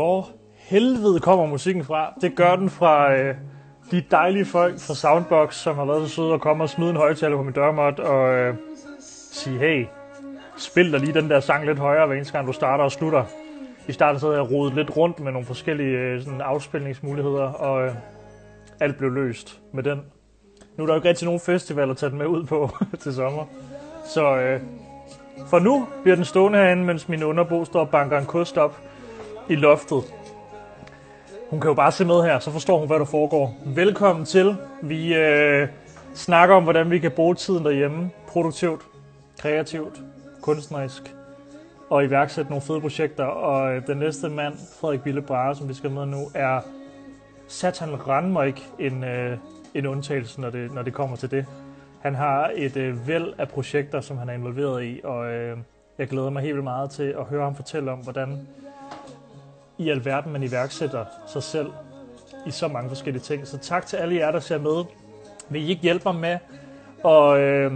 Hvor helvede kommer musikken fra? Det gør den fra øh, de dejlige folk fra Soundbox, som har været så søde at komme og smide en højtaler på min dørmåt og øh, sige, hey, spil dig lige den der sang lidt højere, hver eneste gang du starter og slutter. I starten så havde jeg rodet lidt rundt med nogle forskellige øh, sådan afspilningsmuligheder, og øh, alt blev løst med den. Nu er der jo ikke rigtig nogen festival at tage den med ud på til sommer. Så øh, for nu bliver den stående herinde, mens min underbo står og banker en kost op i loftet. Hun kan jo bare se med her, så forstår hun, hvad der foregår. Velkommen til. Vi øh, snakker om, hvordan vi kan bruge tiden derhjemme produktivt, kreativt, kunstnerisk og iværksætte nogle fede projekter. Og øh, den næste mand, Frederik Bille Brahe, som vi skal med nu, er satan rand mig ikke en, øh, en undtagelse, når det, når det kommer til det. Han har et øh, væld af projekter, som han er involveret i, og øh, jeg glæder mig helt vildt meget til at høre ham fortælle om, hvordan i alverden man iværksætter sig selv i så mange forskellige ting. Så tak til alle jer, der ser med. Vil I ikke hjælpe mig med at øh,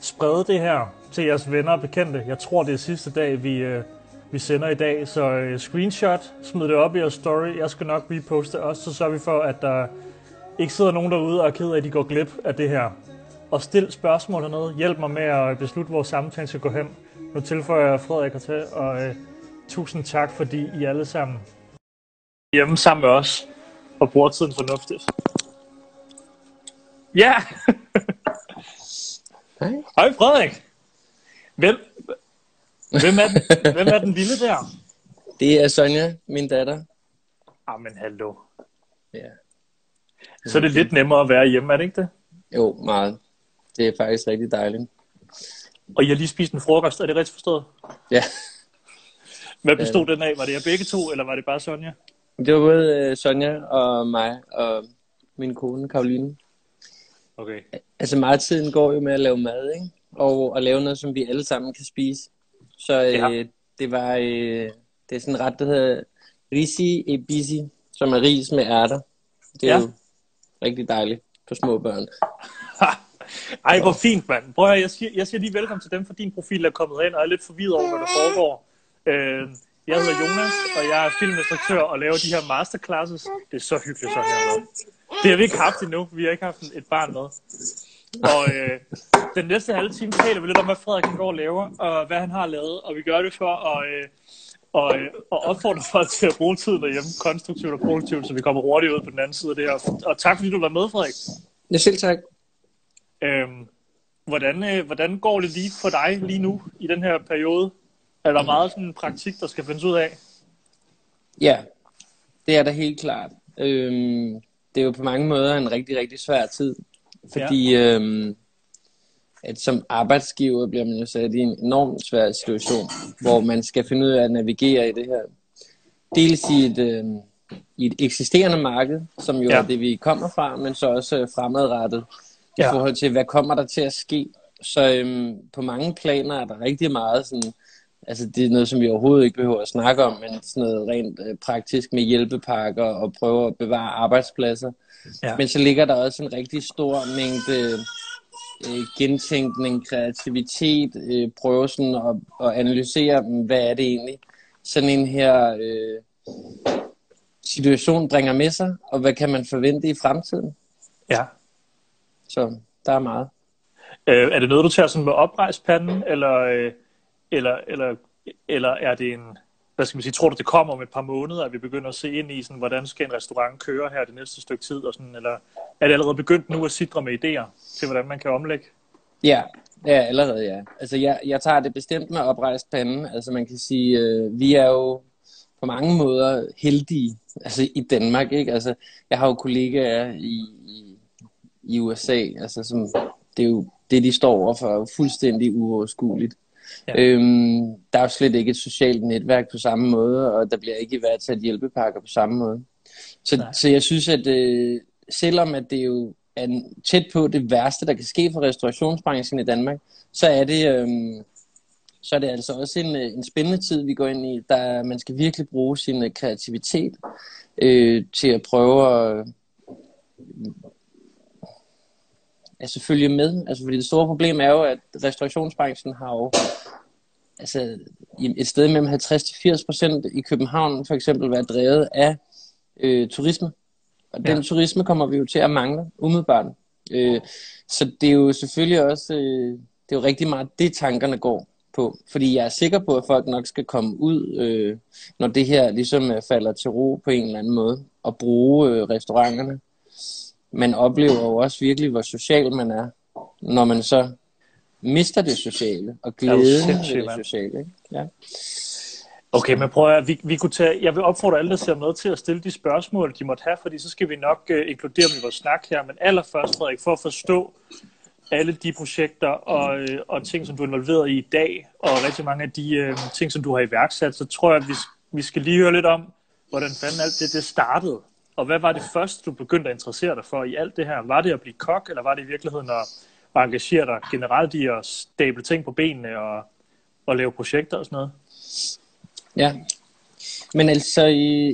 sprede det her til jeres venner og bekendte? Jeg tror, det er sidste dag, vi, øh, vi sender i dag. Så øh, screenshot, smid det op i jeres story. Jeg skal nok reposte også, så sørger vi for, at der ikke sidder nogen derude og er ked af, at de går glip af det her. Og stil spørgsmål hernede. Hjælp mig med at beslutte, hvor samtalen skal gå hen. Nu tilføjer jeg Frederik hertil, og øh, tusind tak, fordi I alle sammen hjemme sammen med os og bruger tiden fornuftigt. Ja! Hej. Hej Frederik! Hvem, hvem, er den, hvem er den lille der? Det er Sonja, min datter. Jamen hallo. Ja. Så er det lidt nemmere at være hjemme, er det ikke det? Jo, meget. Det er faktisk rigtig dejligt. Og I har lige spist en frokost, er det rigtigt forstået? Ja, Hvad bestod den af? Var det jer begge to, eller var det bare Sonja? det var både øh, Sonja og mig og min kone, Karoline. Okay. Altså meget tiden går jo med at lave mad, ikke? Og at lave noget, som vi alle sammen kan spise. Så øh, Ja. det var øh, det er sådan en ret, der hedder risi e bisi, som er ris med ærter. Det er Ja. jo rigtig dejligt for små børn. Ej, hvor fint, mand. Prøv at jeg siger, jeg siger lige velkommen til dem, for din profil er kommet ind, og er lidt forvirret over, hvad der foregår. Øh, jeg hedder Jonas, og jeg er filminstruktør og laver de her masterclasses. Det er så hyggeligt, sådan her. Det har vi ikke haft endnu. Vi har ikke haft et barn med. Og øh, den næste halve time taler vi lidt om, hvad Frederik går og laver, og hvad han har lavet. Og vi gør det for at, øh, og, øh, og opfordre folk til at bruge tiden derhjemme konstruktivt og produktivt, så vi kommer hurtigt ud på den anden side af det her. Og tak fordi du var med, Frederik. Ja, selv tak. Øhm, hvordan, øh, hvordan går det lige for dig lige nu i den her periode? Er der meget sådan praktik, der skal findes ud af? Ja, det er der helt klart. Øhm, det er jo på mange måder en rigtig, rigtig svær tid, fordi ja. øhm, at som arbejdsgiver bliver man jo sat i en enormt svær situation, hvor man skal finde ud af at navigere i det her. Dels i et, øhm, i et eksisterende marked, som jo Ja. er det, vi kommer fra, men så også øh, fremadrettet i Ja. forhold til, hvad kommer der til at ske. Så øhm, på mange planer er der rigtig meget sådan, altså det er noget, som vi overhovedet ikke behøver at snakke om, men sådan noget rent øh, praktisk med hjælpepakker og prøve at bevare arbejdspladser. Ja. Men så ligger der også en rigtig stor mængde øh, gentænkning, kreativitet, øh, prøve sådan at, at analysere, mm, hvad er det egentlig, sådan en her øh, situation bringer med sig, og hvad kan man forvente i fremtiden. Ja. Så der er meget. Øh, er det noget, du tager sådan med oprejspanden, eller, øh, eller, eller, eller er det en, hvad skal man sige, tror du, det kommer om et par måneder, at vi begynder at se ind i, sådan, hvordan skal en restaurant køre her det næste stykke tid, og sådan, eller er det allerede begyndt nu at sidre med idéer til, hvordan man kan omlægge? Ja, ja allerede ja. Altså jeg, jeg tager det bestemt med oprejst pande. Altså man kan sige, øh, vi er jo på mange måder heldige altså i Danmark. Ikke? Altså, jeg har jo kollegaer i, i, i USA, altså, som, det er jo det, de står overfor, er jo fuldstændig uoverskueligt. Ja. Øhm, der er jo slet ikke et socialt netværk på samme måde, og der bliver ikke iværksat hjælpepakker på samme måde. Så, Nej. så jeg synes, at øh, selvom at det jo er tæt på det værste, der kan ske for restaurationsbranchen i Danmark, så er det, øhm, så er det altså også en, øh, en spændende tid, vi går ind i. Der, man skal virkelig bruge sin øh, kreativitet øh, til at prøve at altså følge med. Altså, fordi det store problem er jo, at restaurationsbranchen har jo altså, et sted mellem 50-80% i København for eksempel være drevet af øh, turisme. Og den ja. turisme kommer vi jo til at mangle umiddelbart. Øh, så det er jo selvfølgelig også, øh, det er jo rigtig meget det tankerne går på. Fordi jeg er sikker på, at folk nok skal komme ud, øh, når det her ligesom øh, falder til ro på en eller anden måde, og bruge øh, restauranterne. Man oplever jo også virkelig, hvor social man er, når man så mister det sociale, og glæden ved det sociale. Ikke? Ja. Okay, men prøv at, vi, vi kunne tage, jeg vil opfordre alle, der ser med til at stille de spørgsmål, de måtte have, fordi så skal vi nok uh, inkludere dem i vores snak her. Men allerførst, Frederik, for at forstå alle de projekter og, uh, og ting, som du er involveret i i dag, og rigtig mange af de uh, ting, som du har iværksat, så tror jeg, at vi, vi skal lige høre lidt om, hvordan fanden alt det, det startede. Og hvad var det første, du begyndte at interessere dig for i alt det her? Var det at blive kok, eller var det i virkeligheden at, at engagere dig generelt i at stable ting på benene og, og lave projekter og sådan noget? Ja, men altså,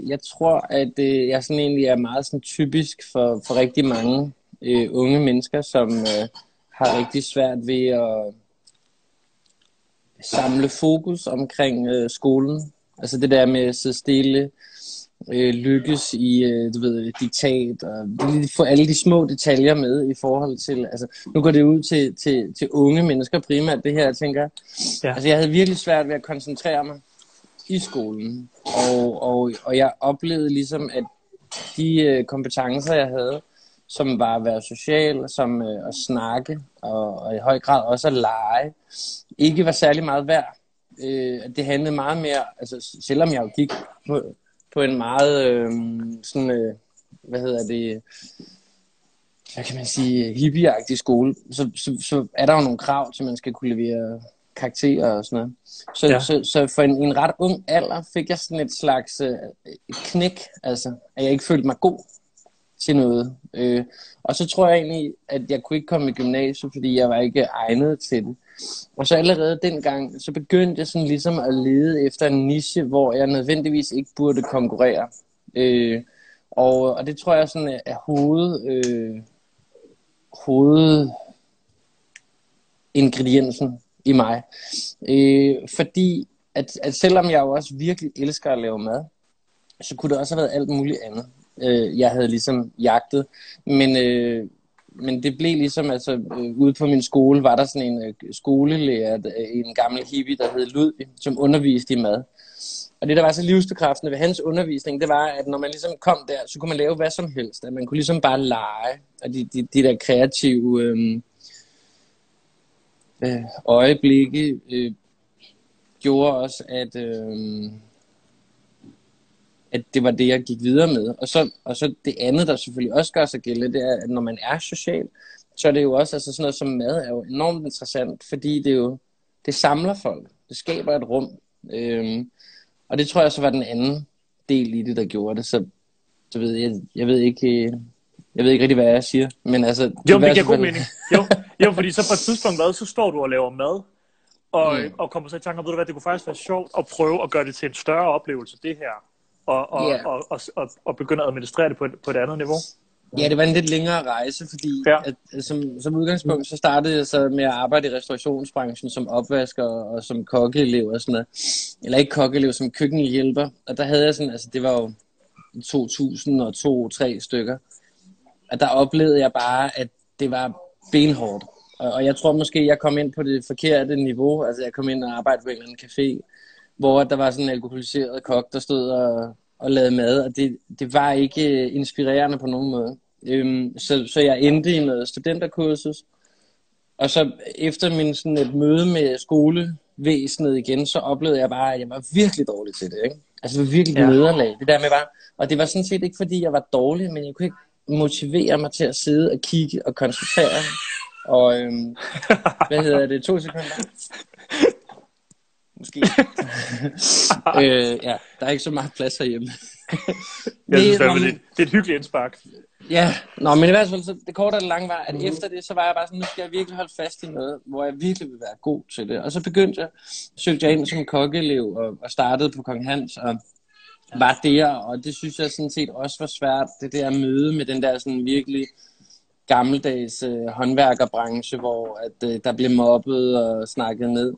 jeg tror, at øh, jeg sådan egentlig er meget sådan typisk for, for rigtig mange øh, unge mennesker, som øh, har rigtig svært ved at samle fokus omkring øh, skolen. Altså det der med at sidde stille, øh, lykkes i, øh, du ved, diktat, og få alle de små detaljer med i forhold til, altså nu går det ud til, til, til unge mennesker primært, det her, jeg tænker. Ja. Altså jeg havde virkelig svært ved at koncentrere mig i skolen. Og, og, og jeg oplevede ligesom, at de øh, kompetencer, jeg havde, som var at være social, som øh, at snakke, og, og i høj grad også at lege, ikke var særlig meget værd. Øh, det handlede meget mere, altså selvom jeg jo gik på, på en meget øh, sådan, øh, hvad hedder det, hvad kan man sige, hippieagtig skole, så, så, så er der jo nogle krav til, man skal kunne levere karakterer og sådan noget. Så, ja. så, så for en, en ret ung alder fik jeg sådan et slags øh, knæk, altså at jeg ikke følte mig god til noget. Øh, og så tror jeg egentlig, at jeg kunne ikke komme i gymnasiet, fordi jeg var ikke egnet til det. Og så allerede dengang, så begyndte jeg sådan ligesom at lede efter en niche, hvor jeg nødvendigvis ikke burde konkurrere. Øh, og, og det tror jeg sådan er hoved, øh, hovedingrediensen i mig. Øh, fordi at, at selvom jeg jo også virkelig elsker at lave mad, så kunne det også have været alt muligt andet. Øh, jeg havde ligesom jagtet. Men, øh, men det blev ligesom, altså øh, ude på min skole, var der sådan en øh, skolelærer, øh, en gammel hippie, der hed Ludvig, som underviste i mad. Og det, der var så livsbekræftende ved hans undervisning, det var, at når man ligesom kom der, så kunne man lave hvad som helst. At man kunne ligesom bare lege, og de, de, de der kreative øh, øh, øjeblikke øh, gjorde også, at, øh, at det var det, jeg gik videre med. Og så, og så det andet, der selvfølgelig også gør sig gældende, det er, at når man er social, så er det jo også, altså sådan noget som mad er jo enormt interessant, fordi det jo, det samler folk. Det skaber et rum. Øh, og det tror jeg så var den anden del i det, der gjorde det. Så, så ved jeg, jeg ved ikke, øh, jeg ved ikke rigtig, hvad jeg siger. Men altså, jo, det giver god mening. Jo, jo, fordi så på et tidspunkt, hvad, så står du og laver mad, og, mm. og kommer så i tanke om, ved du hvad, det kunne faktisk være sjovt at prøve at gøre det til en større oplevelse, det her, og, og, yeah. og, og, og, og begynde at administrere det på et, på et andet niveau. Ja, det var en lidt længere rejse, fordi ja. at, som, som udgangspunkt, så startede jeg så med at arbejde i restaurationsbranchen som opvasker og som kokkeelev og sådan noget. Eller ikke kokkeelev, som køkkenhjælper. Og der havde jeg sådan, altså det var jo 2002-3 stykker. Og der oplevede jeg bare, at det var benhårdt. Og, og jeg tror måske, jeg kom ind på det forkerte niveau. Altså jeg kom ind og arbejdede på en eller anden café, hvor der var sådan en alkoholiseret kok, der stod og, og lavede mad. Og det, det var ikke inspirerende på nogen måde. Øhm, så, så jeg endte i noget studenterkursus. Og så efter min sådan et møde med skolevæsenet igen, så oplevede jeg bare, at jeg var virkelig dårlig til det. Ikke? Altså det var virkelig ja. nederlag. Det der med bare, og det var sådan set ikke fordi, jeg var dårlig, men jeg kunne ikke motivere mig til at sidde og kigge og koncentrere. Og øhm, hvad hedder det? To sekunder? Måske. øh, ja, der er ikke så meget plads herhjemme. jeg synes, det, det, det er et hyggeligt indspark. Ja, nå, men i hvert fald, så det korte og det lange var, at mm. efter det, så var jeg bare sådan, nu skal jeg virkelig holde fast i noget, hvor jeg virkelig vil være god til det. Og så begyndte jeg, søgte jeg ind som kokkeelev og, og startede på Kong Hans, og var der, og det synes jeg sådan set også var svært, det der møde med den der sådan virkelig gammeldags øh, håndværkerbranche, hvor at, øh, der blev mobbet og snakket ned.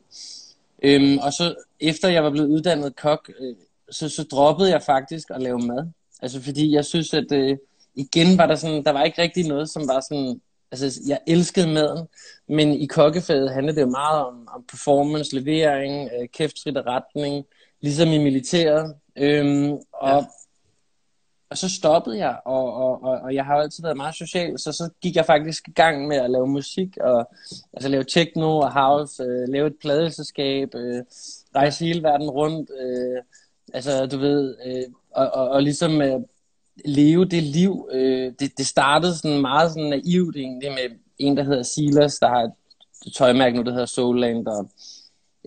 Øhm, og så efter jeg var blevet uddannet kok, øh, så, så droppede jeg faktisk at lave mad. Altså fordi jeg synes, at øh, igen var der sådan, der var ikke rigtig noget, som var sådan, altså jeg elskede maden, men i kokkefaget handlede det jo meget om, om performance, levering, øh, kæftfrit retning, ligesom i militæret. Øhm, og, ja og så stoppede jeg, og, og, og, og jeg har altid været meget social, så så gik jeg faktisk i gang med at lave musik, og altså lave techno og house, øh, lave et pladeselskab, øh, rejse hele verden rundt, øh, altså du ved, øh, og, og, og ligesom øh, leve det liv. Øh, det, det startede sådan meget sådan naivt egentlig med en, der hedder Silas, der har et tøjmærke nu, der hedder Soulland, og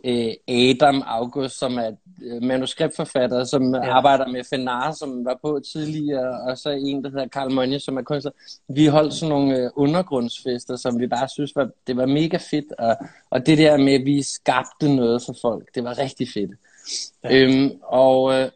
øh, Adam August, som er øh, manuskriptforfatter, som ja. arbejder med Fenar, som var på tidligere, og så en, der hedder Karl Monje, som er kunstner. Vi holdt sådan nogle øh, undergrundsfester, som vi bare synes, var, det var mega fedt, og, og det der med, at vi skabte noget for folk, det var rigtig fedt. Ja. Øhm, og, øh,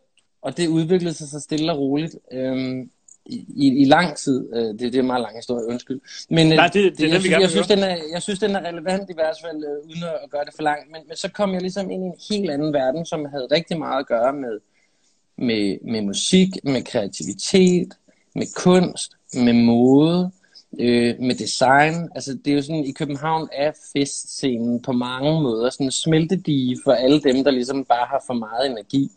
og det udviklede sig så stille og roligt. Øhm, i, i lang tid. Øh, det, det er en meget lang historie, undskyld. Men Nej, det, det, det, jeg, synes, jeg, synes, den er, jeg synes, den er relevant i hvert fald, øh, uden at gøre det for langt. Men, men så kom jeg ligesom ind i en helt anden verden, som havde rigtig meget at gøre med, med, med musik, med kreativitet, med kunst, med mode, øh, med design. Altså det er jo sådan, i København er festscenen på mange måder sådan en smeltedige for alle dem, der ligesom bare har for meget energi.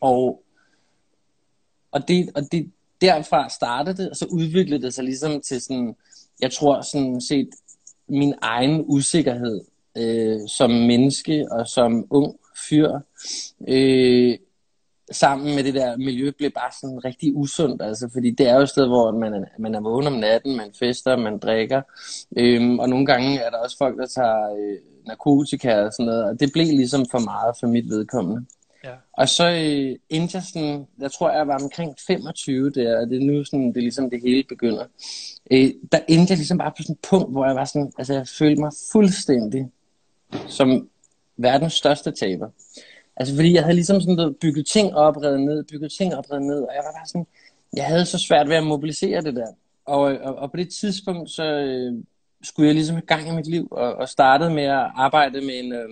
Og, og, det, og det, derfra startede det, og så udviklede det sig ligesom til sådan, jeg tror sådan set, min egen usikkerhed øh, som menneske og som ung fyr, øh, sammen med det der miljø, blev bare sådan rigtig usundt, altså, fordi det er jo et sted, hvor man er, man er vågen om natten, man fester, man drikker, øhm, og nogle gange er der også folk, der tager øh, narkotika og sådan noget, og det blev ligesom for meget for mit vedkommende. Ja. Og så øh, endte jeg sådan, jeg tror jeg var omkring 25 der, og det er nu sådan, det er ligesom det hele begynder. Øh, der endte jeg ligesom bare på sådan et punkt, hvor jeg var sådan, altså jeg følte mig fuldstændig som verdens største taber. Altså fordi jeg havde ligesom sådan bygget ting op, reddet ned, bygget ting op, reddet ned, og jeg var bare sådan, jeg havde så svært ved at mobilisere det der. Og, øh, og, og på det tidspunkt, så øh, skulle jeg ligesom i gang i mit liv, og, og startede med at arbejde med en, øh,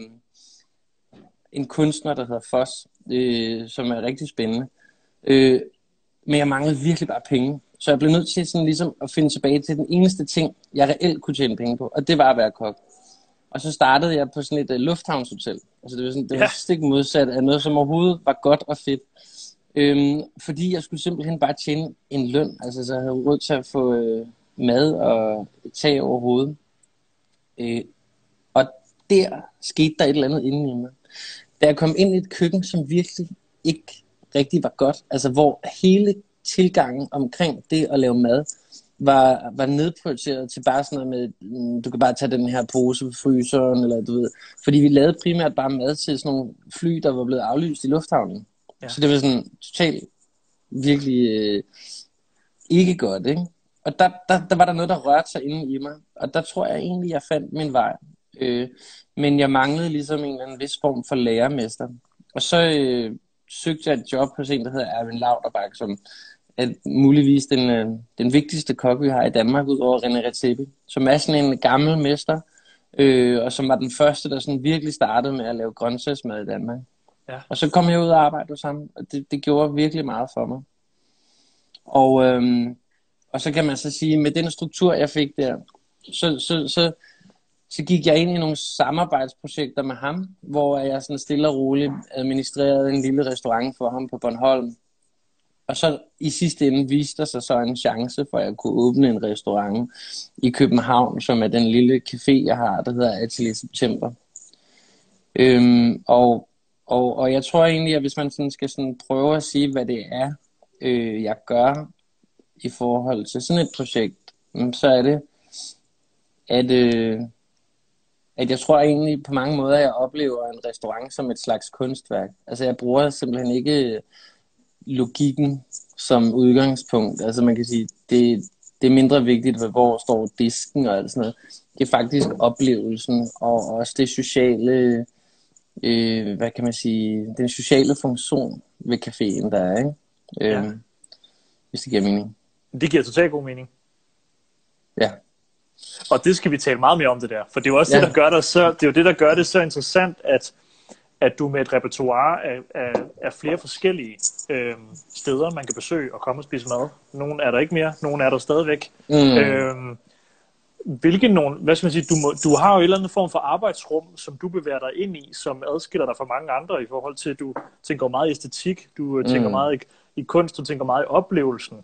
en kunstner, der hedder Foss, øh, som er rigtig spændende. Øh, men jeg manglede virkelig bare penge. Så jeg blev nødt til sådan ligesom at finde tilbage til den eneste ting, jeg reelt kunne tjene penge på, og det var at være kok. Og så startede jeg på sådan et uh, lufthavnshotel. Altså det var, sådan, det var ja. stik modsat af noget, som overhovedet var godt og fedt. Øhm, fordi jeg skulle simpelthen bare tjene en løn. Altså så jeg havde råd til at få øh, mad og tag over hovedet. Øh, og der skete der et eller andet inde i mig da jeg kom ind i et køkken, som virkelig ikke rigtig var godt, altså hvor hele tilgangen omkring det at lave mad, var, var nedprioriteret til bare sådan noget med, mm, du kan bare tage den her pose på fryseren, eller du ved, fordi vi lavede primært bare mad til sådan nogle fly, der var blevet aflyst i lufthavnen. Ja. Så det var sådan totalt virkelig øh, ikke godt, ikke? Og der, der, der var der noget, der rørte sig inde i mig, og der tror jeg egentlig, jeg fandt min vej. Øh, men jeg manglede ligesom en eller anden vis form for lærermester. Og så øh, søgte jeg et job hos en, der hedder Erwin Lauterbach, som er muligvis den, øh, den vigtigste kok, vi har i Danmark, udover René Redzepi, som er sådan en gammel mester, øh, og som var den første, der sådan virkelig startede med at lave grøntsagsmad i Danmark. Ja. Og så kom jeg ud og arbejdede sammen, og det, det gjorde virkelig meget for mig. Og, øhm, og så kan man så sige, med den struktur, jeg fik der, så, så, så så gik jeg ind i nogle samarbejdsprojekter med ham, hvor jeg sådan stille og roligt administrerede en lille restaurant for ham på Bornholm. Og så i sidste ende viste der sig så en chance for, at jeg kunne åbne en restaurant i København, som er den lille café, jeg har, der hedder Atelier September. Øhm, og, og, og jeg tror egentlig, at hvis man sådan skal sådan prøve at sige, hvad det er, øh, jeg gør i forhold til sådan et projekt, mm, så er det, at øh, at jeg tror egentlig på mange måder, at jeg oplever en restaurant som et slags kunstværk. Altså jeg bruger simpelthen ikke logikken som udgangspunkt. Altså man kan sige, det, det er mindre vigtigt, hvor står disken og alt sådan noget. Det er faktisk oplevelsen og også det sociale, øh, hvad kan man sige, den sociale funktion ved caféen, der er, ikke? Ja. Øh, hvis det giver mening. Det giver totalt god mening. Ja. Og det skal vi tale meget mere om det der, for det er jo også ja. det, der gør det så, det er jo det, der gør det så interessant, at at du med et repertoire af, af, af flere forskellige øh, steder, man kan besøge og komme og spise mad. Nogle er der ikke mere, nogle er der stadigvæk. Mm. Øh, hvilke nogle, hvad skal man sige, du, må, du har jo en eller anden form for arbejdsrum, som du bevæger dig ind i, som adskiller dig fra mange andre i forhold til, at du tænker meget i æstetik, du mm. tænker meget i, i kunst, du tænker meget i oplevelsen.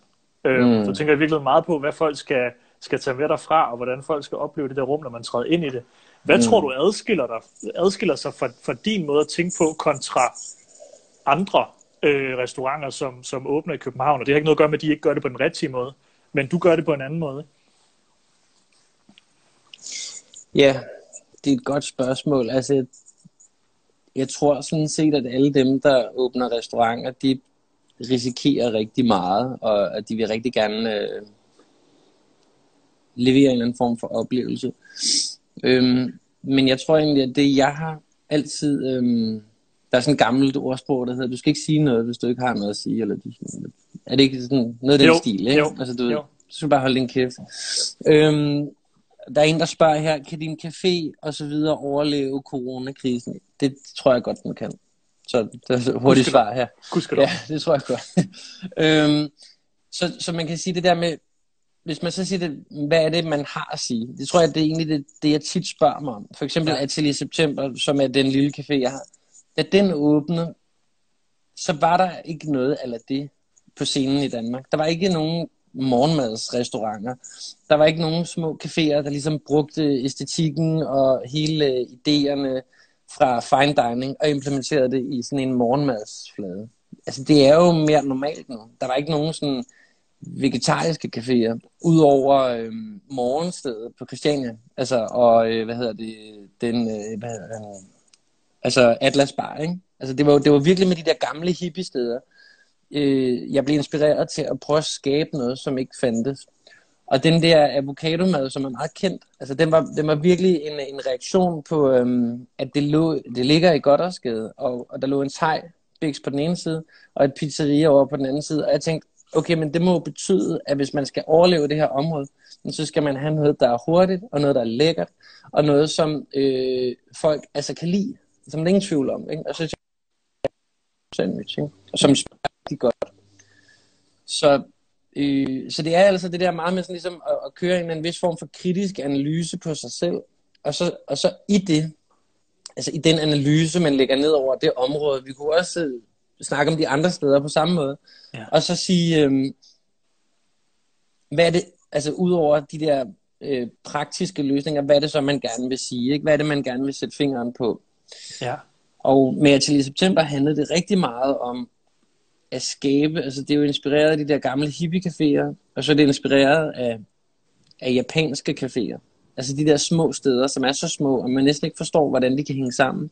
Øh, mm. Du tænker virkelig meget på, hvad folk skal, skal tage med derfra, og hvordan folk skal opleve det der rum, når man træder ind i det. Hvad mm. tror du adskiller, dig, adskiller sig fra, fra din måde at tænke på kontra andre øh, restauranter, som, som åbner i København? Og det har ikke noget at gøre med, at de ikke gør det på den rigtige måde, men du gør det på en anden måde. Ja, det er et godt spørgsmål. Altså, jeg, tror sådan set, at alle dem, der åbner restauranter, de risikerer rigtig meget, og at de vil rigtig gerne øh, levere en eller anden form for oplevelse. Øhm, men jeg tror egentlig, at det jeg har altid... Øhm, der er sådan et gammelt ordsprog, der hedder, du skal ikke sige noget, hvis du ikke har noget at sige. Eller, er det ikke sådan noget af den jo, stil? Ikke? Jo, altså, du, jo. du skal bare holde din kæft. Øhm, der er en, der spørger her, kan din café og så videre overleve coronakrisen? Det tror jeg godt, den kan. Så det er hurtigt svar her. Ja, det tror jeg godt. øhm, så, så man kan sige det der med, hvis man så siger det, hvad er det, man har at sige? Det tror jeg, det er egentlig det, det jeg tit spørger mig om. For eksempel ja. Atelier September, som er den lille café, jeg har. Da den åbnede, så var der ikke noget af det på scenen i Danmark. Der var ikke nogen morgenmadsrestauranter. Der var ikke nogen små caféer, der ligesom brugte æstetikken og hele idéerne fra fine dining og implementerede det i sådan en morgenmadsflade. Altså det er jo mere normalt nu. Der var ikke nogen sådan vegetariske caféer, udover øh, morgenstedet på Christiania, altså, og øh, hvad hedder det, den, øh, hvad hedder den, altså Atlas Bar, ikke? Altså det var, det var virkelig med de der gamle hippie-steder, øh, jeg blev inspireret til at prøve at skabe noget, som ikke fandtes. Og den der avocado-mad, som er meget kendt, altså den var, den var virkelig en, en reaktion på, øhm, at det, lå, det ligger i Goddersgade, og, og der lå en thai på den ene side, og et pizzeria over på den anden side. Og jeg tænkte, okay, men det må betyde, at hvis man skal overleve det her område, så skal man have noget, der er hurtigt, og noget, der er lækkert, og noget, som øh, folk altså kan lide, som der er ingen tvivl om. Ikke? Og så sandwich, ikke? Og som smager rigtig godt. Så, øh, så det er altså det der meget med sådan ligesom at, at køre en, en vis form for kritisk analyse på sig selv, og så, og så i det, altså i den analyse, man lægger ned over det område, vi kunne også snakke om de andre steder på samme måde. Ja. Og så sige, øh, hvad er det, altså udover de der øh, praktiske løsninger, hvad er det så, man gerne vil sige? Ikke? Hvad er det, man gerne vil sætte fingeren på? Ja. Og med Atelier September handlede det rigtig meget om at skabe, altså det er jo inspireret af de der gamle hippie-caféer, og så er det inspireret af, af japanske caféer. Altså de der små steder, som er så små, og man næsten ikke forstår, hvordan de kan hænge sammen.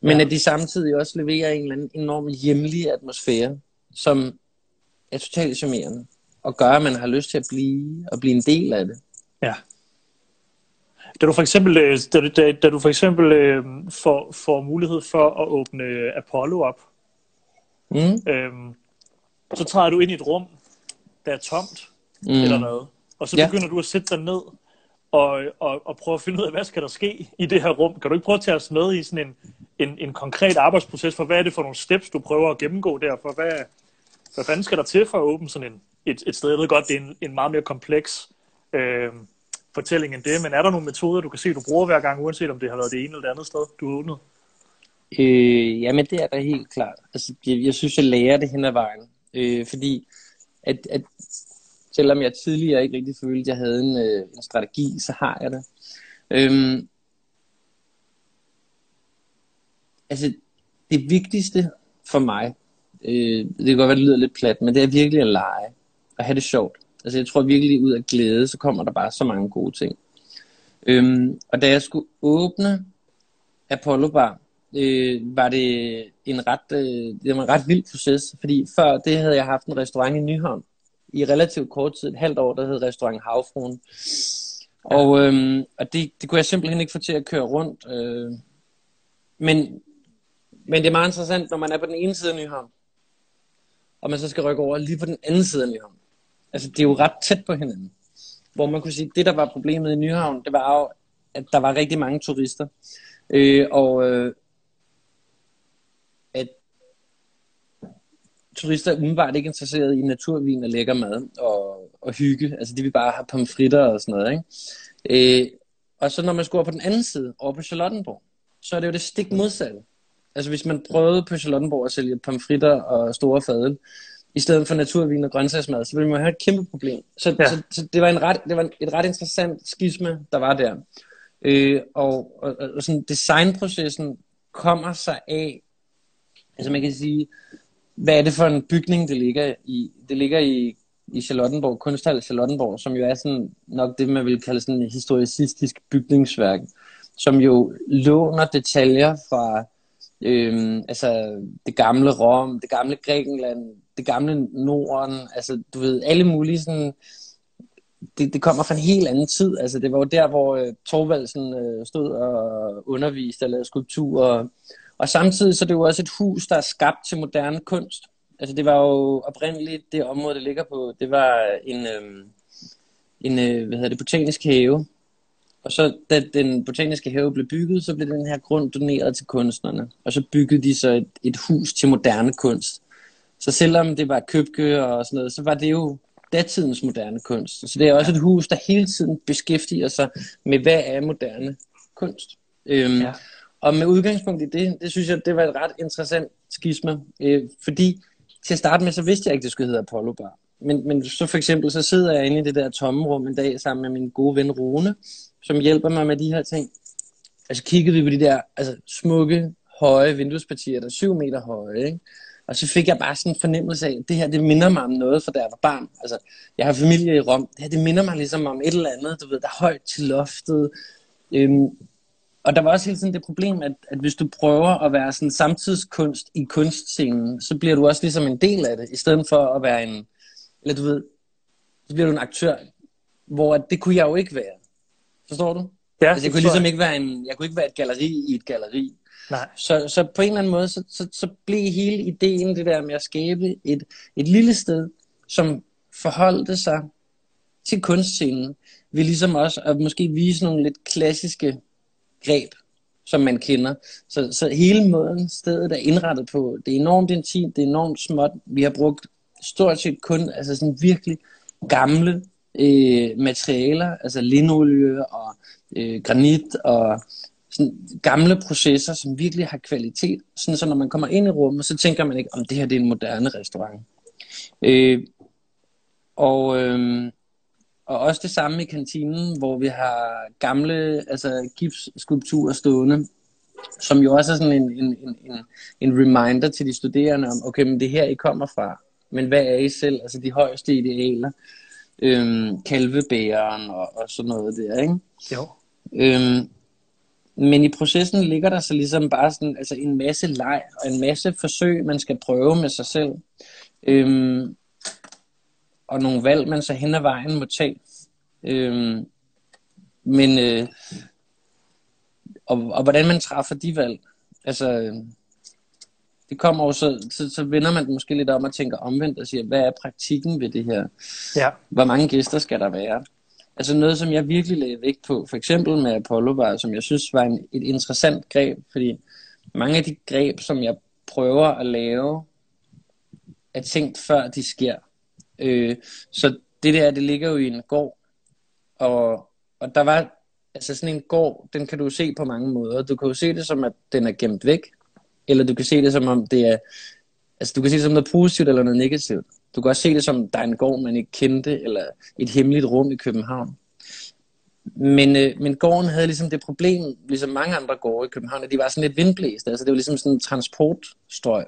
Men ja. at de samtidig også leverer en eller anden enorm hjemlig atmosfære, som er totalt charmerende, og gør, at man har lyst til at blive, og blive en del af det. Ja. Da du for eksempel, øh, da, da, da du for eksempel øh, får, får mulighed for at åbne Apollo op, mm. øhm, så træder du ind i et rum, der er tomt, mm. eller noget, og så begynder ja. du at sætte dig ned og, og, og prøve at finde ud af, hvad skal der ske i det her rum. Kan du ikke prøve at tage os med i sådan en, en, en konkret arbejdsproces for, hvad er det for nogle steps, du prøver at gennemgå der, for hvad, hvad fanden skal der til for at åbne sådan en, et, et sted? Jeg ved godt, det er en, en meget mere kompleks øh, fortælling end det, men er der nogle metoder, du kan se, du bruger hver gang, uanset om det har været det ene eller det andet sted, du har åbnet? Øh, jamen, det er da helt klart. Altså, jeg, jeg synes, jeg lærer det hen ad vejen. Øh, fordi at, at selvom jeg tidligere ikke rigtig følte, at jeg havde en, øh, en strategi, så har jeg det. Øhm, altså, det vigtigste for mig, øh, det kan godt være, det lyder lidt plat, men det er virkelig at lege og have det sjovt. Altså, jeg tror virkelig, ud af glæde, så kommer der bare så mange gode ting. Øhm, og da jeg skulle åbne Apollo Bar, øh, var det en ret, øh, det var en ret vild proces, fordi før det havde jeg haft en restaurant i Nyhavn, i relativt kort tid, et halvt år, der hed restaurant Havfruen. Ja. Og, øhm, og det, det kunne jeg simpelthen ikke få til at køre rundt. Øh. Men, men det er meget interessant, når man er på den ene side af Nyhavn, og man så skal rykke over lige på den anden side af Nyhavn. Altså, det er jo ret tæt på hinanden. Hvor man kunne sige, at det, der var problemet i Nyhavn, det var jo, at der var rigtig mange turister. Øh, og, øh, turister umiddelbart ikke interesseret i naturvin og lækker mad og, og hygge. Altså de vil bare have pomfritter og sådan noget. Ikke? Øh, og så når man skulle på den anden side, over på Charlottenborg, så er det jo det stik modsatte. Altså hvis man prøvede på Charlottenborg at sælge pomfritter og store fadel, i stedet for naturvin og grøntsagsmad, så ville man have et kæmpe problem. Så, ja. så, så det var, en ret, det var et ret interessant skisme, der var der. Øh, og, og, og sådan designprocessen kommer sig af, altså man kan sige, hvad er det for en bygning, det ligger i? Det ligger i, i Charlottenborg, Kunsthal Charlottenborg, som jo er sådan nok det, man vil kalde sådan en historicistisk bygningsværk, som jo låner detaljer fra øhm, altså det gamle Rom, det gamle Grækenland, det gamle Norden, altså du ved, alle mulige sådan, det, det kommer fra en helt anden tid, altså det var jo der, hvor øh, Torvaldsen øh, stod og underviste og lavede skulpturer, og, samtidig så er det jo også et hus, der er skabt til moderne kunst. Altså det var jo oprindeligt, det område, det ligger på, det var en, øh, en øh, hvad hedder det, botanisk have, og så da den botaniske have blev bygget, så blev den her grund doneret til kunstnerne. Og så byggede de så et, et hus til moderne kunst. Så selvom det var købke og sådan noget, så var det jo datidens moderne kunst. Så det er også et hus, der hele tiden beskæftiger sig med, hvad er moderne kunst. Øhm, ja. Og med udgangspunkt i det, det synes jeg, det var et ret interessant skisme. Øh, fordi til at starte med, så vidste jeg ikke, det skulle hedde Apollo Bar. Men, men så for eksempel, så sidder jeg inde i det der tomme rum en dag sammen med min gode ven Rune, som hjælper mig med de her ting. Altså kiggede vi på de der altså, smukke, høje vinduespartier, der er syv meter høje, ikke? Og så fik jeg bare sådan en fornemmelse af, at det her, det minder mig om noget, fra da jeg var barn. Altså, jeg har familie i Rom. Det her, det minder mig ligesom om et eller andet, du ved, der er højt til loftet. Øhm, og der var også hele tiden det problem, at, at hvis du prøver at være sådan samtidskunst i kunstscenen, så bliver du også ligesom en del af det, i stedet for at være en, eller du ved, så bliver du en aktør, hvor det kunne jeg jo ikke være. Forstår du? Ja, altså, jeg kunne ligesom ikke være en, jeg kunne ikke være et galeri i et galeri. Nej. Så, så på en eller anden måde, så, så, så blev hele ideen det der med at skabe et, et lille sted, som forholdte sig til kunstscenen, vil ligesom også at måske vise nogle lidt klassiske greb, som man kender. Så, så hele måden stedet er indrettet på, det er enormt intimt, det er enormt småt. Vi har brugt stort set kun altså sådan virkelig gamle øh, materialer, altså linolie og øh, granit og sådan gamle processer, som virkelig har kvalitet. Sådan så når man kommer ind i rummet, så tænker man ikke, om det her det er en moderne restaurant. Øh, og, øh, og også det samme i kantinen, hvor vi har gamle altså gipsskulpturer stående, som jo også er sådan en, en, en, en reminder til de studerende om, okay, men det er her, I kommer fra. Men hvad er I selv? Altså de højeste idealer øhm, kalvebæren og, og sådan noget der, ikke? Jo. Øhm, men i processen ligger der så ligesom bare sådan, altså en masse leg og en masse forsøg, man skal prøve med sig selv. Øhm, og nogle valg, man så hen ad vejen må tage. Øhm, men, øh, og, og hvordan man træffer de valg. Altså, det kommer jo så, så, så vender man måske lidt om og tænker omvendt og siger, hvad er praktikken ved det her? Ja. Hvor mange gæster skal der være? Altså noget, som jeg virkelig lagde vægt på, for eksempel med Apollo var, som jeg synes var en, et interessant greb, fordi mange af de greb, som jeg prøver at lave, er tænkt før de sker. Øh, så det der, det ligger jo i en gård, og, og der var, altså sådan en gård, den kan du se på mange måder. Du kan jo se det som, at den er gemt væk, eller du kan se det som om det er, altså du kan se det som noget positivt eller noget negativt. Du kan også se det som, der er en gård, man ikke kendte, eller et hemmeligt rum i København. Men, øh, men gården havde ligesom det problem, ligesom mange andre gårde i København, at de var sådan lidt vindblæst. Altså det var ligesom sådan en transportstrøg.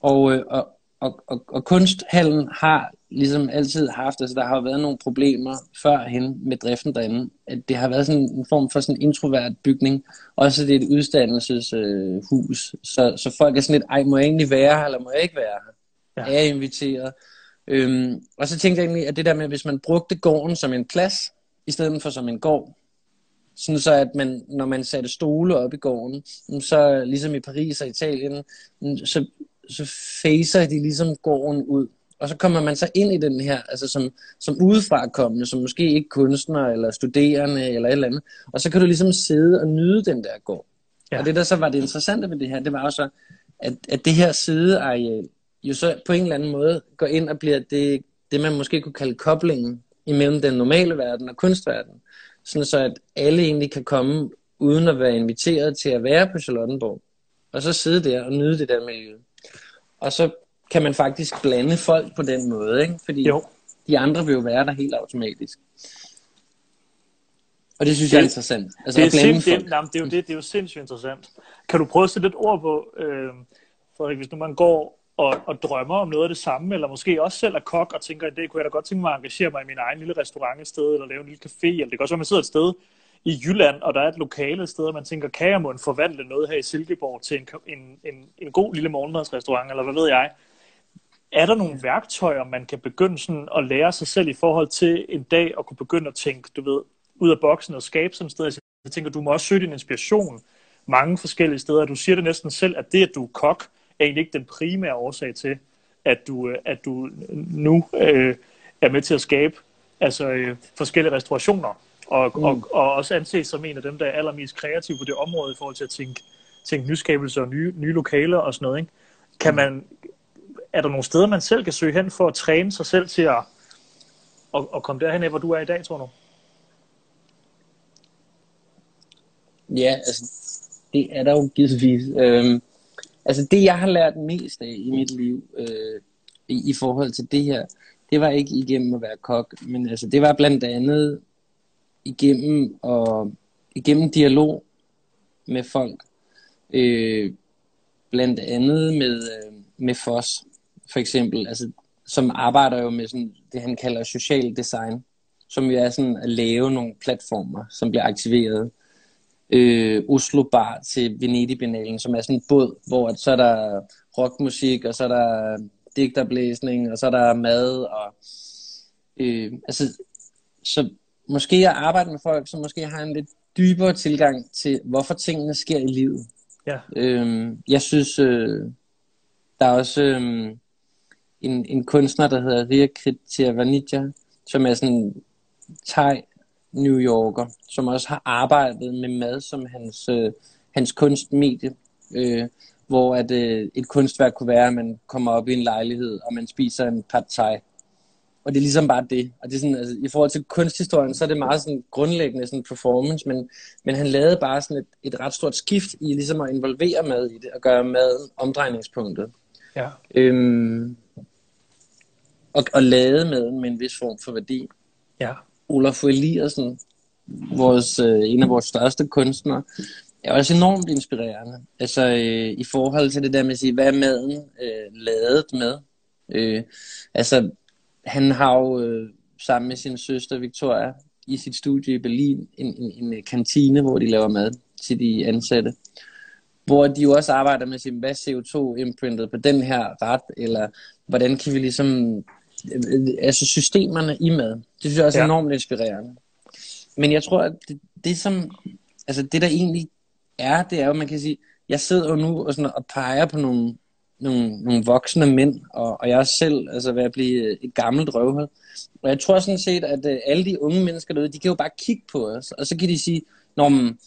Og, øh, og, og, og, og kunsthallen har ligesom altid haft, altså der har været nogle problemer førhen med driften derinde, at det har været sådan en form for sådan en introvert bygning, også det er et uddannelseshus, øh, så, så folk er sådan lidt, ej, må jeg egentlig være her, eller må jeg ikke være her? Ja. Er jeg inviteret? Øhm, og så tænkte jeg egentlig, at det der med, hvis man brugte gården som en plads, i stedet for som en gård, sådan så at man, når man satte stole op i gården, så ligesom i Paris og Italien, så, så facer de ligesom gården ud. Og så kommer man så ind i den her, altså som, som udefra kommende, som måske ikke kunstner eller studerende eller et eller andet. Og så kan du ligesom sidde og nyde den der gård. Ja. Og det der så var det interessante ved det her, det var jo så, at, at det her sideareal, jo så på en eller anden måde går ind og bliver det, det man måske kunne kalde koblingen imellem den normale verden og kunstverdenen. Sådan så at alle egentlig kan komme uden at være inviteret til at være på Charlottenborg. Og så sidde der og nyde det der miljø. Og så kan man faktisk blande folk på den måde, ikke? Fordi jo. de andre vil jo være der helt automatisk. Og det synes det, jeg er interessant. Altså det, er sindssygt, det, det, er jo det, det er jo sindssygt interessant. Kan du prøve at sætte lidt ord på, øh, Frederik, hvis nu man går og, og drømmer om noget af det samme, eller måske også selv er kok og tænker, at det kunne jeg da godt tænke mig at engagere mig i min egen lille restaurant et sted, eller lave en lille café, eller det kan også være, at man sidder et sted i Jylland, og der er et lokale sted, og man tænker, kan jeg må forvandle noget her i Silkeborg til en, en, en, en god lille morgenmadsrestaurant, eller hvad ved jeg. Er der nogle værktøjer, man kan begynde sådan at lære sig selv i forhold til en dag at kunne begynde at tænke, du ved, ud af boksen og skabe sådan et sted? Jeg tænker, du må også søge din inspiration mange forskellige steder. Du siger det næsten selv, at det, at du er kok, er egentlig ikke den primære årsag til, at du, øh, at du nu øh, er med til at skabe altså, øh, forskellige restaurationer, og, mm. og, og også anses som en af dem, der er allermest kreative på det område i forhold til at tænke, tænke nyskabelse og nye, nye lokaler og sådan noget. Ikke? Kan man, er der nogle steder, man selv kan søge hen for at træne sig selv til at, at, at komme derhen af, hvor du er i dag, tror du? Ja, altså, det er der jo givetvis. Øhm, altså, det jeg har lært mest af i mit liv, øh, i, i forhold til det her, det var ikke igennem at være kok, men altså, det var blandt andet igennem, og, igennem dialog med folk. Øh, blandt andet med, øh, med FOS, for eksempel, altså, som arbejder jo med sådan, det, han kalder social design, som jo er sådan at lave nogle platformer, som bliver aktiveret. Øh, Oslo Bar til Venedig-binalen, som er sådan en båd, hvor at, så er der rockmusik, og så er der digterblæsning, og så er der mad, og øh, altså, så måske at arbejde med folk, som måske har en lidt dybere tilgang til, hvorfor tingene sker i livet. Ja. Øhm, jeg synes, øh, der er også øh, en, en kunstner, der hedder Ria Kritiavanidja, som er sådan en thai New Yorker, som også har arbejdet med mad som hans, øh, hans kunstmedie. Øh, hvor at, øh, et kunstværk kunne være, at man kommer op i en lejlighed, og man spiser en pad thai og det er ligesom bare det. Og det er sådan, altså, i forhold til kunsthistorien, så er det meget sådan grundlæggende sådan performance, men, men han lavede bare sådan et, et ret stort skift i ligesom at involvere mad i det, og gøre maden omdrejningspunktet. Ja. Øhm, og, og lade maden med en vis form for værdi. Ja. Olaf Eliasson, vores, øh, en af vores største kunstnere, er også enormt inspirerende. Altså øh, i forhold til det der med at sige, hvad er maden øh, lavet med? Øh, altså han har jo øh, sammen med sin søster Victoria i sit studie i Berlin en, en, en kantine, hvor de laver mad til de ansatte. Hvor de jo også arbejder med sin, hvad CO2-imprintet på den her ret, eller hvordan kan vi ligesom, øh, altså systemerne i mad. Det synes jeg også er ja. enormt inspirerende. Men jeg tror, at det, det som, altså det der egentlig er, det er jo, man kan sige, jeg sidder jo nu og, sådan, og peger på nogle nogle, nogle voksne mænd, og, og jeg er selv altså, ved at blive øh, et gammelt røvhul. Og jeg tror sådan set, at øh, alle de unge mennesker derude, de kan jo bare kigge på os, og så kan de sige, Nå, men,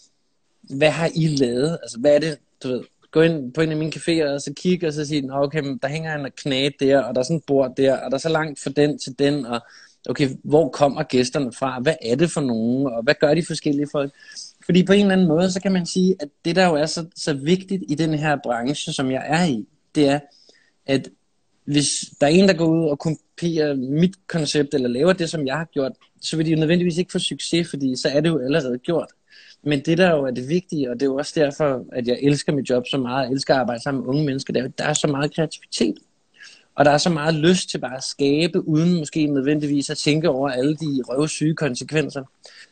hvad har I lavet? Altså, hvad er det, du ved, gå ind på en af mine caféer, og så kigge, og så sige, okay, men der hænger en knæ der, og der er sådan et bord der, og der er så langt fra den til den, og okay, hvor kommer gæsterne fra? Hvad er det for nogen? Og hvad gør de forskellige folk? Fordi på en eller anden måde, så kan man sige, at det der jo er så, så vigtigt i den her branche, som jeg er i, det er, at hvis der er en, der går ud og kopierer mit koncept, eller laver det, som jeg har gjort, så vil de jo nødvendigvis ikke få succes, fordi så er det jo allerede gjort. Men det, der jo er det vigtige, og det er jo også derfor, at jeg elsker mit job så meget, jeg elsker at arbejde sammen med unge mennesker, er, at der er så meget kreativitet. Og der er så meget lyst til bare at skabe, uden måske nødvendigvis at tænke over alle de røvsyge konsekvenser.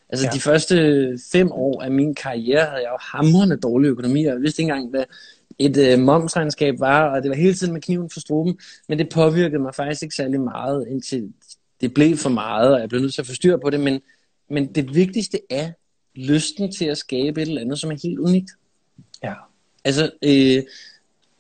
Altså ja. de første fem år af min karriere havde jeg jo hamrende dårlig økonomi, og jeg vidste ikke engang, hvad et øh, momsregnskab var, og det var hele tiden med kniven for struben, men det påvirkede mig faktisk ikke særlig meget, indtil det blev for meget, og jeg blev nødt til at forstyrre på det, men, men det vigtigste er lysten til at skabe et eller andet, som er helt unikt. Ja. Altså, øh,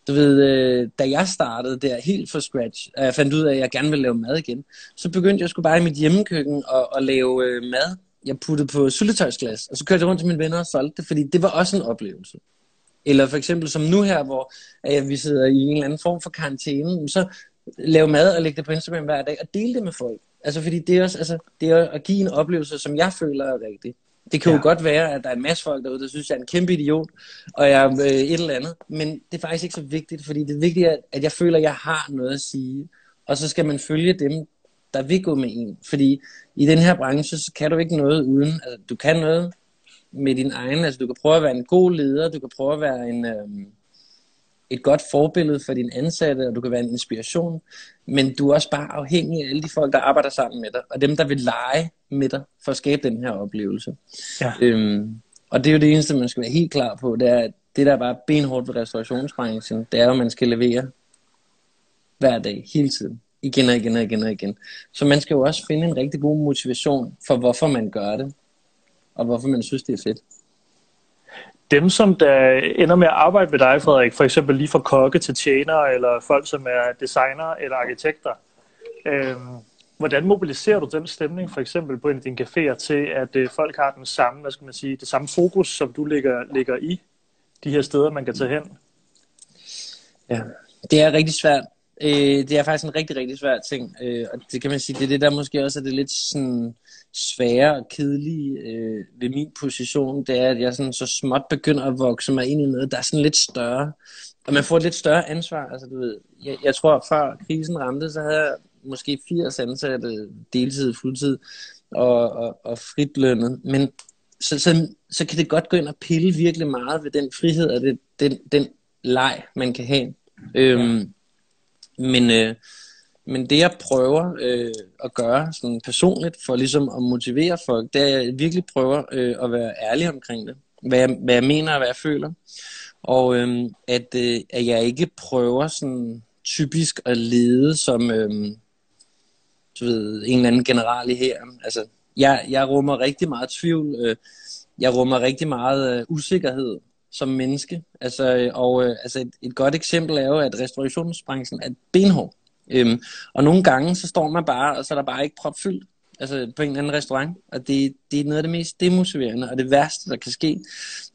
du ved, øh, da jeg startede der helt fra scratch, og jeg fandt ud af, at jeg gerne ville lave mad igen, så begyndte jeg sgu bare i mit hjemmekøkken at, at lave øh, mad. Jeg puttede på syltetøjsglas, og så kørte jeg rundt til mine venner og solgte det, fordi det var også en oplevelse. Eller for eksempel som nu her, hvor øh, vi sidder i en eller anden form for karantæne, så lave mad og lægge det på Instagram hver dag og dele det med folk. Altså fordi det er også altså, det er at give en oplevelse, som jeg føler er rigtig. Det kan ja. jo godt være, at der er en masse folk derude, der synes, jeg er en kæmpe idiot, og jeg er øh, et eller andet. Men det er faktisk ikke så vigtigt, fordi det vigtige er, at jeg føler, at jeg har noget at sige. Og så skal man følge dem, der vil gå med en. Fordi i den her branche, så kan du ikke noget uden. Altså, du kan noget med din egen. Altså, du kan prøve at være en god leder, du kan prøve at være en, øh, et godt forbillede for dine ansatte, og du kan være en inspiration. Men du er også bare afhængig af alle de folk, der arbejder sammen med dig, og dem, der vil lege med dig, for at skabe den her oplevelse. Ja. Øhm, og det er jo det eneste, man skal være helt klar på, det er, at det der er bare benhårdt ved restaurationsbranchen, det er jo, at man skal levere hver dag, hele tiden. Igen og igen og igen og igen. Så man skal jo også finde en rigtig god motivation for, hvorfor man gør det, og hvorfor man synes, det er fedt dem, som der ender med at arbejde med dig, Frederik, for eksempel lige fra kokke til tjener, eller folk, som er designer eller arkitekter, øh, hvordan mobiliserer du den stemning, for eksempel på en af dine caféer, til at øh, folk har den samme, hvad skal man sige, det samme fokus, som du ligger, ligger i de her steder, man kan tage hen? Ja, det er rigtig svært. Øh, det er faktisk en rigtig, rigtig svær ting. Øh, og det kan man sige, det er det, der måske også er det lidt sådan svære og kedelige øh, ved min position, det er, at jeg sådan så småt begynder at vokse mig ind i noget, der er sådan lidt større. Og man får et lidt større ansvar. Altså, du ved, jeg, jeg tror, før krisen ramte, så havde jeg måske 80 ansatte deltid, fuldtid og, og, og fritlønnet. Men så, så, så kan det godt gå ind og pille virkelig meget ved den frihed og det, den, den leg, man kan have. Øhm, men, øh, men det jeg prøver øh, at gøre sådan personligt for ligesom at motivere folk, det er at jeg virkelig prøver øh, at være ærlig omkring det. Hvad jeg, hvad jeg mener og hvad jeg føler. Og øh, at, øh, at jeg ikke prøver sådan typisk at lede som øh, du ved, en eller anden general i her. Altså, jeg, jeg rummer rigtig meget tvivl. Øh, jeg rummer rigtig meget øh, usikkerhed som menneske. Altså, øh, og øh, altså et, et godt eksempel er jo, at restaurationsbranchen er benhård. Øhm, og nogle gange, så står man bare, og så er der bare ikke propfyldt altså på en eller anden restaurant, og det, det er noget af det mest demotiverende, og det værste, der kan ske.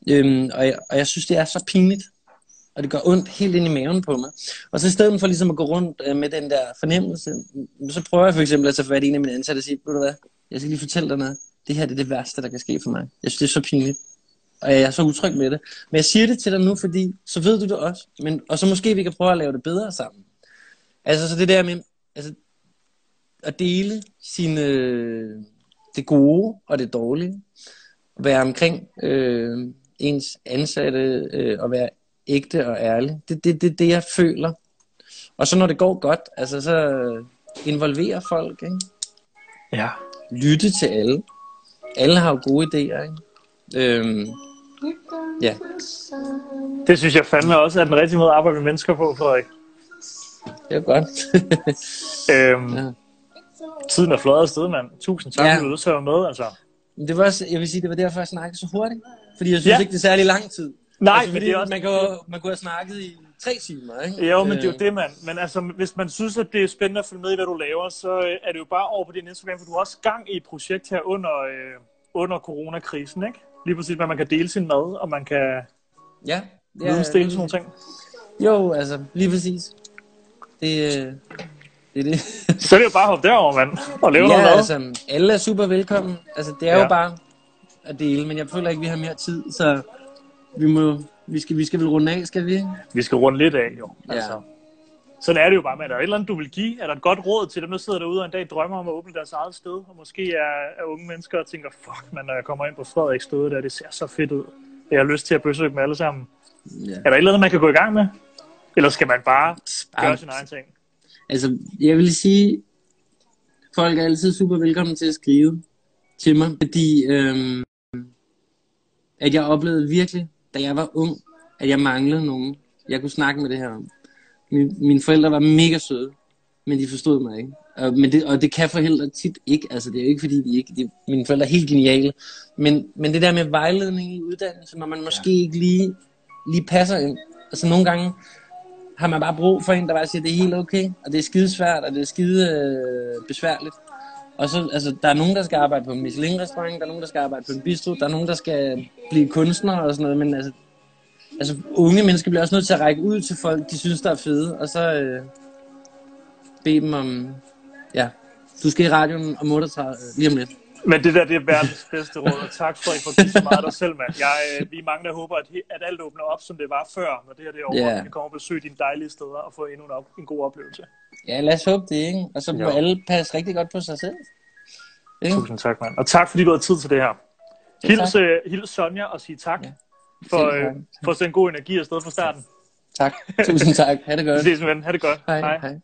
Øhm, og, jeg, og jeg synes, det er så pinligt, og det gør ondt helt ind i maven på mig. Og så i stedet for ligesom at gå rundt øh, med den der fornemmelse, så prøver jeg for eksempel at tage fat i en af mine ansatte og sige, ved du hvad, jeg skal lige fortælle dig noget. Det her det er det værste, der kan ske for mig. Jeg synes, det er så pinligt. Og jeg er så utryg med det. Men jeg siger det til dig nu, fordi så ved du det også. Men, og så måske vi kan prøve at lave det bedre sammen. Altså, så det der med altså, at dele sine, det gode og det dårlige. Være omkring øh, ens ansatte øh, og være ægte og ærlig. Det er det, det, det, jeg føler. Og så når det går godt, altså så involvere folk, ikke? Ja. Lytte til alle. Alle har jo gode idéer, ikke? Øhm, ja. Det synes jeg fandme også er den rigtige måde at arbejde med mennesker på, Frederik. Det er godt. øhm, ja. Tiden er fløjet afsted, mand. Tusind tak, ja. fordi du var med, altså. Det var også, jeg vil sige, det var derfor, jeg snakkede så hurtigt. Fordi jeg synes ja. ikke, det er særlig lang tid. Nej, altså, men det er også... Man, kan, man kunne have snakket i tre timer, ikke? Jo, men det er jo øh. det, mand. Men altså, hvis man synes, at det er spændende at følge med i, hvad du laver, så øh, er det jo bare over på din Instagram, for du har også gang i et projekt her under, øh, under coronakrisen, ikke? Lige præcis, hvad man kan dele sin mad, og man kan ja, ja, vidensdele sådan nogle ting. Jo, altså, lige præcis. Det, øh, det er det. så er det jo bare at hoppe derover, mand, og lave ja, noget mad. altså, alle er super velkommen. Altså, det er ja. jo bare at dele, men jeg føler ikke, vi har mere tid, så vi må, vi skal, vi skal vel runde af, skal vi? Vi skal runde lidt af, jo. Altså. Ja. Sådan er det jo bare med, er der et eller andet, du vil give? Er der et godt råd til dem, der sidder derude og en dag drømmer om at åbne deres eget sted, og måske er, er unge mennesker og tænker, fuck, man, når jeg kommer ind på Frederiks sted, der det ser så fedt ud. Jeg har lyst til at besøge dem alle sammen. Ja. Er der et eller andet, man kan gå i gang med? Eller skal man bare gøre sin egen ting? Altså, jeg vil sige, folk er altid super velkommen til at skrive til mig, fordi øhm, at jeg oplevede virkelig, da jeg var ung, at jeg manglede nogen, jeg kunne snakke med det her om. Min, mine forældre var mega søde, men de forstod mig ikke. Og, men det, og det kan forældre tit ikke. Altså, det er jo ikke, fordi de ikke... De, mine forældre er helt geniale. Men, men det der med vejledning i uddannelse, når man måske ja. ikke lige, lige passer ind. Altså, nogle gange har man bare brug for en, der bare siger, det er helt okay, og det er skide svært, og det er skide øh, besværligt. Og så, altså, der er nogen, der skal arbejde på en Michelin-restaurant, der er nogen, der skal arbejde på en bistro, der er nogen, der skal blive kunstner og sådan noget, men altså, altså, unge mennesker bliver også nødt til at række ud til folk, de synes, der er fede, og så øh, bede dem om, ja, du skal i radioen om 38, lige om lidt. Men det der, det er verdens bedste råd, og tak for, at I får så meget dig selv, mand. Jeg, øh, vi er mange, der håber, at, at alt åbner op, som det var før, når det her det er over, Ja. yeah. vi kommer og besøge dine dejlige steder og få endnu en, op, en god oplevelse. Ja, lad os håbe det, ikke? Og så må Jo. alle passe rigtig godt på sig selv. Ikke? Tusind tak, mand. Og tak, fordi du havde tid til det her. Ja, Hils, tak. øh, hils Sonja og sige tak Ja. For, øh, for at sende god energi afsted fra starten. Tak. Tusind tak. Ha' det Vi godt. ses, ven. Ha' det godt. Hej. Hej.